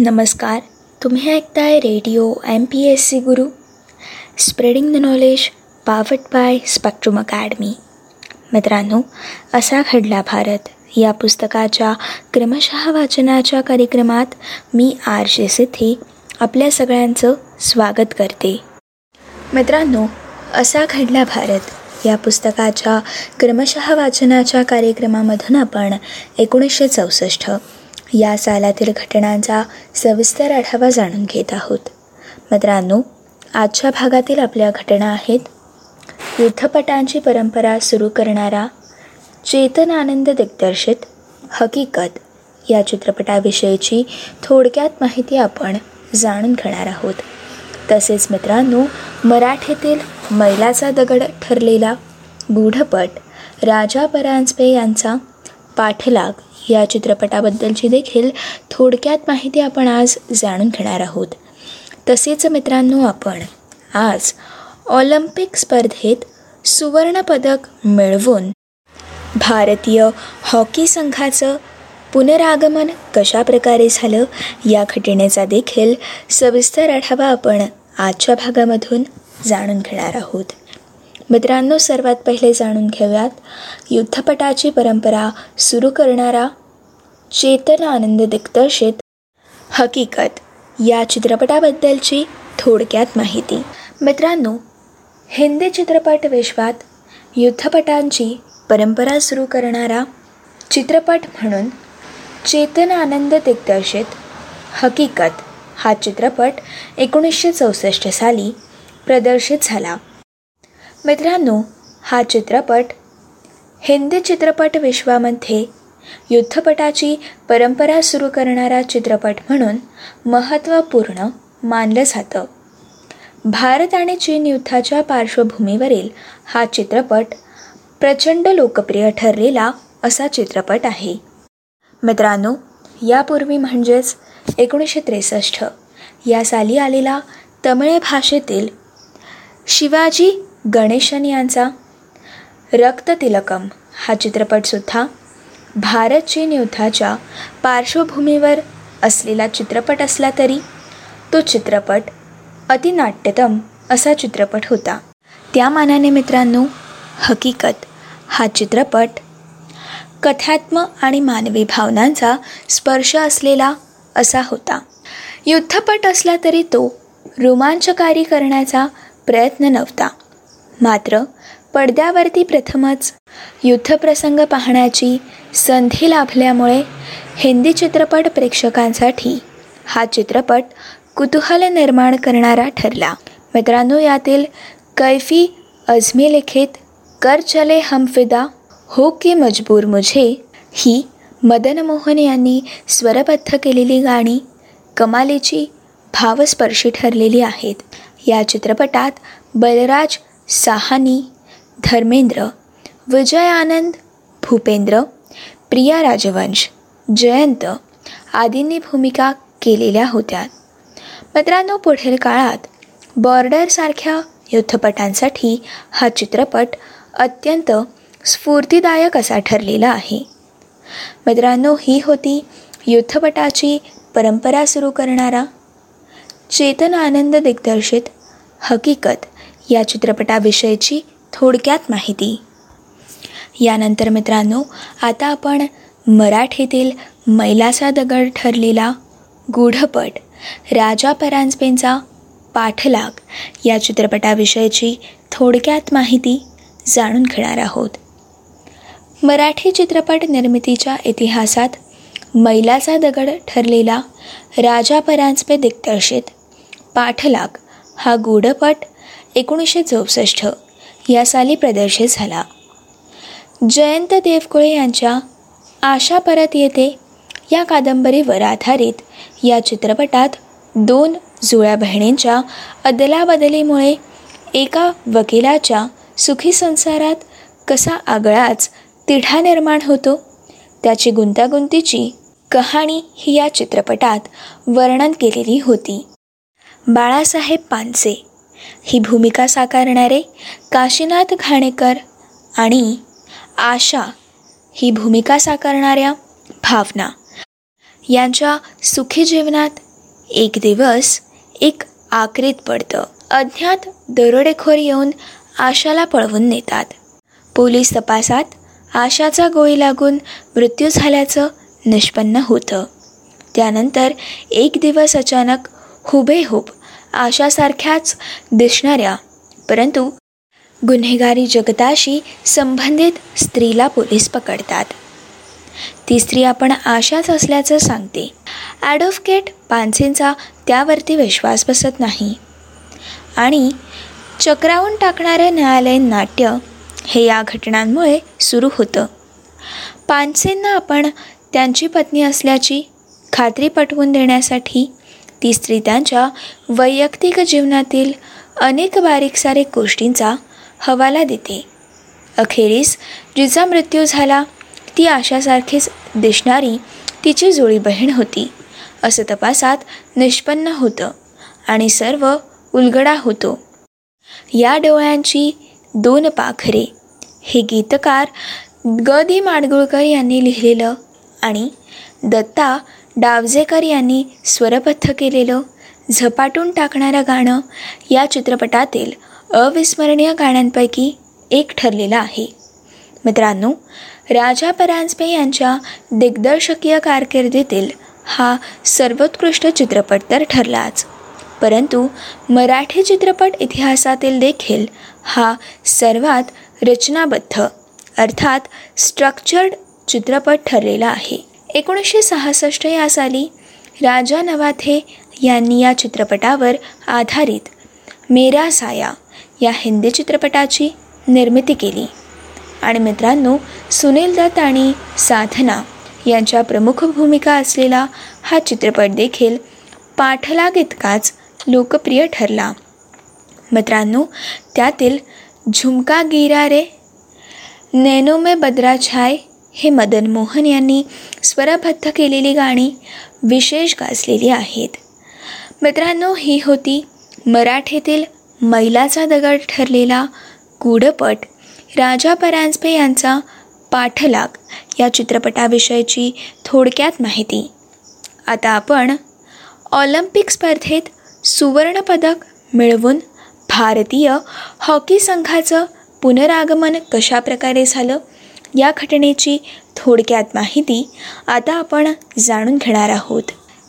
नमस्कार. तुम्ही ऐकताय radio M P S C Guru. Spreading the knowledge powered by Spectrum Academy मित्रांनो असा घडला भारत. या पुस्तकाच्या क्रमशः वाचनाच्या कार्यक्रमात मी आर जे सिद्धी आपल्या सगळ्यांचं स्वागत करते. मित्रांनो असा घडला भारत. या पुस्तकाच्या क्रमशः वाचनाच्या कार्यक्रमामधून आपण एकोणीसशे चौसष्ट या सालातील घटनांचा सविस्तर आढावा जाणून घेत आहोत. मित्रांनो आजच्या भागातील आपल्या घटना आहेत. युद्धपटांची परंपरा सुरू करणारा चेतन आनंद दिग्दर्शित हकीकत या चित्रपटाविषयीची थोडक्यात माहिती आपण जाणून घेणार आहोत. तसेच मित्रांनो मराठीतील मैलाचा दगड ठरलेला गूढपट राजा परांजपे यांचा पाठलाग या चित्रपटाबद्दलची देखील थोडक्यात माहिती आपण आज जाणून घेणार आहोत. तसेच मित्रांनो आपण आज ऑलिम्पिक स्पर्धेत सुवर्णपदक मिळवून भारतीय हॉकी संघाचं पुनरागमन कशा प्रकारे झालं या घटनेचा देखील सविस्तर आढावा आपण आजच्या भागामधून जाणून घेणार आहोत. मित्रांनो सर्वात पहिले जाणून घेऊयात. युद्धपटाची परंपरा सुरू करणारा चेतन आनंद दिग्दर्शित हकीकत. या चित्रपटाबद्दलची थोडक्यात माहिती. मित्रांनो हिंदी चित्रपट विश्वात युद्धपटांची परंपरा सुरू करणारा चित्रपट म्हणून चेतन आनंद दिग्दर्शित हकीकत हा चित्रपट एकोणीसशे चौसष्ट साली प्रदर्शित झाला. मित्रांनो हा चित्रपट हिंदी चित्रपट विश्वामध्ये युद्धपटाची परंपरा सुरू करणारा चित्रपट म्हणून महत्त्वपूर्ण मानलं जातं. भारत आणि चीन युद्धाच्या पार्श्वभूमीवरील हा चित्रपट प्रचंड लोकप्रिय ठरलेला असा चित्रपट आहे. मित्रांनो यापूर्वी म्हणजेच एकोणीसशे त्रेसष्ट या साली आलेला तमिळ भाषेतील शिवाजी गणेशन यांचा रक्ततिलकम हा चित्रपटसुद्धा भारत चीन युद्धाच्या पार्श्वभूमीवर असलेला चित्रपट असला तरी तो चित्रपट अतिनाट्यतम असा चित्रपट होता. त्या मानाने मित्रांनो हकीकत हा चित्रपट कथात्म आणि मानवी भावनांचा स्पर्श असलेला असा होता. युद्धपट असला तरी तो रोमांचकारी करण्याचा प्रयत्न नव्हता. मात्र पडद्यावरती प्रथमच युद्धप्रसंग पाहण्याची संधी लाभल्यामुळे हिंदी चित्रपट प्रेक्षकांसाठी हा चित्रपट कुतूहल निर्माण करणारा ठरला. मित्रांनो यातील कैफी अजमी लिखित कर चले हम फिदा हो के मजबूर मुझे ही मदन मोहन यांनी स्वरबद्ध केलेली गाणी कमालीची भावस्पर्शी ठरलेली आहेत. या चित्रपटात बलराज साहानी धर्मेंद्र विजय आनंद भूपेंद्र प्रिया राजवंश जयंत आदींनी भूमिका केलेल्या होत्या. मित्रांनो पुढील काळात बॉर्डरसारख्या युद्धपटांसाठी हा चित्रपट अत्यंत स्फूर्तिदायक असा ठरलेला आहे. मित्रांनो ही होती युद्धपटाची परंपरा सुरू करणारा चेतन आनंद दिग्दर्शित हकीकत. या चित्रपटाविषयीची थोडक्यात माहिती. यानंतर मित्रांनो आता आपण मराठीतील मैलाचा दगड ठरलेला गूढपट राजा परांजपेंचा पाठलाग या चित्रपटाविषयीची थोडक्यात माहिती जाणून घेणार आहोत. मराठी चित्रपट निर्मितीच्या इतिहासात मैलाचा दगड ठरलेला राजा परांजपे दिग्दर्शित पाठलाग हा गूढपट एकोणीसशे चौसष्ट या साली प्रदर्शित झाला. जयंत देवकुळे यांच्या आशा परत येते या कादंबरीवर आधारित या चित्रपटात दोन जुळ्या बहिणींच्या अदलाबदलीमुळे एका वकिलाच्या सुखी संसारात कसा आगळाच तिढा निर्माण होतो त्याची गुंतागुंतीची कहाणी ही या चित्रपटात वर्णन केलेली होती. बाळासाहेब पानसे ही भूमिका साकारणारे काशीनाथ घाणेकर आणि आशा ही भूमिका साकारणाऱ्या भावना. यांच्या सुखी जीवनात एक दिवस एक आकरीत पडतं. अज्ञात दरोडेखोर येऊन आशाला पळवून नेतात. पोलीस तपासात आशाचा गोळी लागून मृत्यू झाल्याचं निष्पन्न होतं. त्यानंतर एक दिवस अचानक हुबेहूब आशासारख्याच दिसणाऱ्या परंतु गुन्हेगारी जगताशी संबंधित स्त्रीला पोलीस पकडतात. ती स्त्री आपण आशाच असल्याचं सांगते. ॲडव्होकेट पानसेंचा त्यावरती विश्वास बसत नाही. आणि चक्रावून टाकणारं न्यायालयीन नाट्य हे या घटनांमुळे सुरू होतं. पानसेंना आपण त्यांची पत्नी असल्याची खात्री पटवून देण्यासाठी ती स्त्री त्यांच्या वैयक्तिक जीवनातील अनेक बारीकसारीक गोष्टींचा हवाला देते. अखेरीस जिचा मृत्यू झाला ती आशासारखीच दिसणारी तिची जुळी बहीण होती. असं तपासात निष्पन्न होतं आणि सर्व उलगडा होतो. या डोळ्यांची दोन पाखरे हे गीतकार ग. दी माडगुळकर यांनी लिहिलेलं आणि दत्ता डावजेकर यांनी स्वरबद्ध केलेलं झपाटून टाकणारं गाणं या चित्रपटातील अविस्मरणीय गाण्यांपैकी एक ठरलेलं आहे. मित्रांनो राजा परांजपे यांच्या दिग्दर्शकीय कारकिर्दीतील हा सर्वोत्कृष्ट चित्रपट तर ठरलाच. परंतु मराठी चित्रपट इतिहासातील देखील हा सर्वात रचनाबद्ध अर्थात स्ट्रक्चर्ड चित्रपट ठरलेला आहे. एकोणीसशे सहासष्ट या साली राजा नवाथे यांनी या चित्रपटावर आधारित मेरा साया या हिंदी चित्रपटाची निर्मिती केली. आणि मित्रांनो सुनील दत्त आणि साधना यांच्या प्रमुख भूमिका असलेला हा चित्रपट देखील पाठलाग इतकाच लोकप्रिय ठरला. मित्रांनो त्यातील झुमका गिरा रे नैनो में बदरा छाय हे मदन मोहन यांनी स्वरबद्ध केलेली गाणी विशेष गाजलेली आहेत. मित्रांनो ही होती मराठीतील मैलाचा दगड ठरलेला गूढपट राजा परांजपे यांचा पाठलाग या चित्रपटाविषयीची थोडक्यात माहिती. आता आपण ऑलिम्पिक स्पर्धेत सुवर्णपदक मिळवून भारतीय हॉकी संघाचं पुनरागमन कशाप्रकारे झालं? या घटनेची थोडक्यात माहिती आता आपण जाणून घेणार आहोत.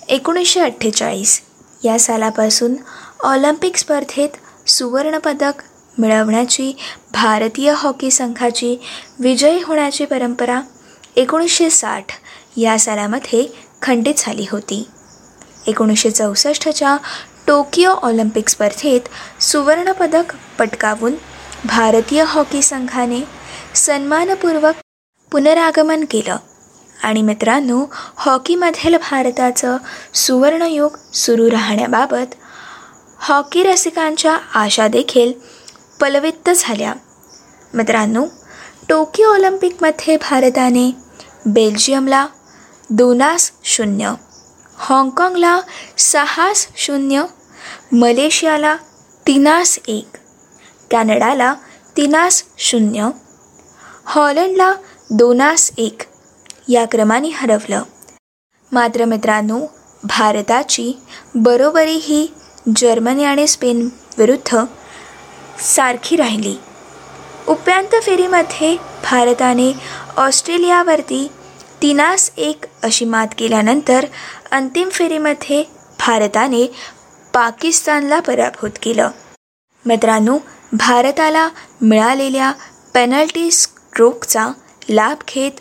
एकोणीसशे अठ्ठेचाळीस या सालापासून ऑलिम्पिक स्पर्धेत सुवर्णपदक मिळवण्याची भारतीय हॉकी संघाची विजयी होण्याची परंपरा एकोणीसशे साठ या सालामध्ये खंडित झाली होती. एकोणीसशे चौसष्टच्या टोकियो ऑलिम्पिक स्पर्धेत सुवर्णपदक पटकावून भारतीय हॉकी संघाने सन्मानपूर्वक पुनरागमन केलं. आणि मित्रांनो हॉकीमधील भारताचं सुवर्णयुग सुरू राहण्याबाबत हॉकी रसिकांच्या आशा देखील पलवित्त झाल्या. मित्रांनो टोकियो ऑलिम्पिकमध्ये भारताने बेल्जियमला दोनास शून्य हाँगकाँगला सहास शून्य मलेशियाला तिनास एक कॅनडाला तिनास शून्य हॉलंडला दोनास एक या क्रमाने हरवलं. मात्र मित्रांनो भारताची बरोबरी ही जर्मनी आणि स्पेन विरुद्ध सारखी राहिली. उपांत फेरीमध्ये भारताने ऑस्ट्रेलियावरती तिनास एक अशी मात केल्यानंतर अंतिम फेरीमध्ये भारताने पाकिस्तानला पराभूत केलं. मित्रांनो भारताला मिळालेल्या पेनल्टी रोगचा लाभ घेत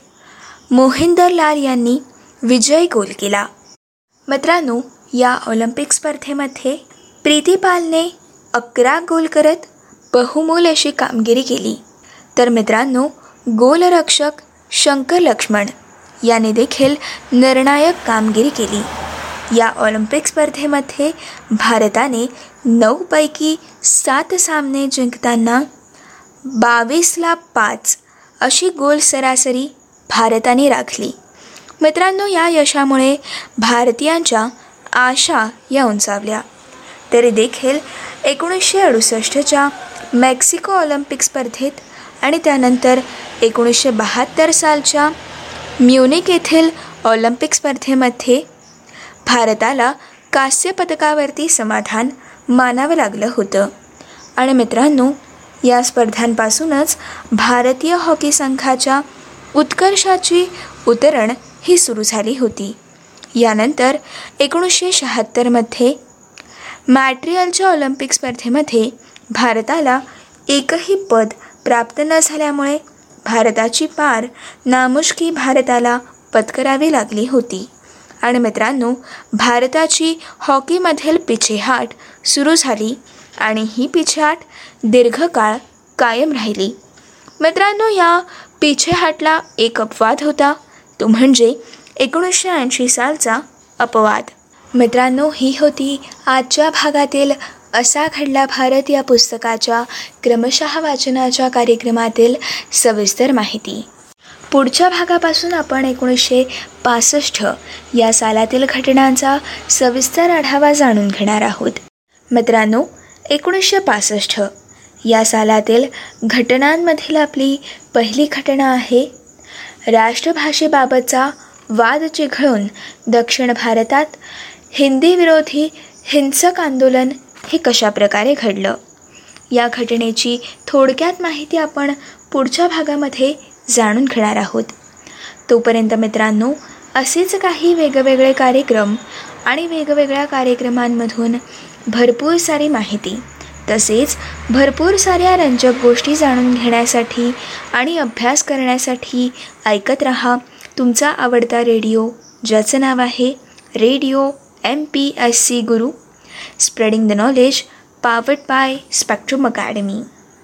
मोहिंदर लाल यांनी विजय गोल केला. मित्रांनो या ऑलिम्पिक स्पर्धेमध्ये प्रीतीपालने अकरा गोल करत बहुमोल अशी कामगिरी केली. तर मित्रांनो गोलरक्षक शंकर लक्ष्मण याने देखील निर्णायक कामगिरी केली. या ऑलिम्पिक स्पर्धेमध्ये भारताने नऊपैकी सात सामने जिंकताना बावीसला पाच अशी गोल सरासरी भारताने राखली. मित्रांनो या यशामुळे भारतीयांच्या आशा या उंचावल्या. तरी देखील एकोणीसशे अडुसष्टच्या मेक्सिको ऑलिम्पिक स्पर्धेत आणि त्यानंतर एकोणीसशे बहात्तर सालच्या म्युनिक येथील ऑलिम्पिक स्पर्धेमध्ये भारताला कांस्य पदकावरती समाधान मानावं लागलं होतं. आणि मित्रांनो या स्पर्धांपासूनच भारतीय हॉकी संघाच्या उत्कर्षाची उतरण ही सुरू झाली होती. यानंतर एकोणीसशे शहात्तरमध्ये मॅट्रियलच्या ऑलिम्पिक स्पर्धेमध्ये भारताला एकही पद प्राप्त न झाल्यामुळे भारताची पार नामुष्की भारताला पत्करावी लागली होती. आणि मित्रांनो भारताची हॉकीमधील पिछेहाट सुरू झाली आणि ही पिछेहाट दीर्घकाळ कायम राहिली. मित्रांनो या पिछेहाटला एक अपवाद होता. तो म्हणजे एकोणीसशे ऐंशी सालचा अपवाद. मित्रांनो ही होती आजच्या भागातील असा घडला भारत या पुस्तकाच्या क्रमशः वाचनाच्या कार्यक्रमातील सविस्तर माहिती. पुढच्या भागापासून आपण एकोणीसशे पासष्ट या सालातील घटनांचा सविस्तर आढावा जाणून घेणार आहोत. मित्रांनो एकोणीसशे पासष्ट या सालातील घटनांमधील आपली पहिली घटना आहे. राष्ट्रभाषेबाबतचा वाद चिघळून दक्षिण भारतात हिंदीविरोधी हिंसक आंदोलन हे कशाप्रकारे घडलं? या घटनेची थोडक्यात माहिती आपण पुढच्या भागामध्ये जाणून घेणार आहोत. तोपर्यंत मित्रांनो असेच काही वेगवेगळे कार्यक्रम आणि वेगवेगळ्या कार्यक्रमांमधून भरपूर सारी माहिती तसेच भरपूर साऱ्या रंजक गोष्टी जाणून घेण्यासाठी आणि अभ्यास करण्यासाठी ऐकत रहा. तुमचा आवडता रेडिओ ज्याचं नाव आहे radio M P S C Guru. Spreading the knowledge powered by Spectrum Academy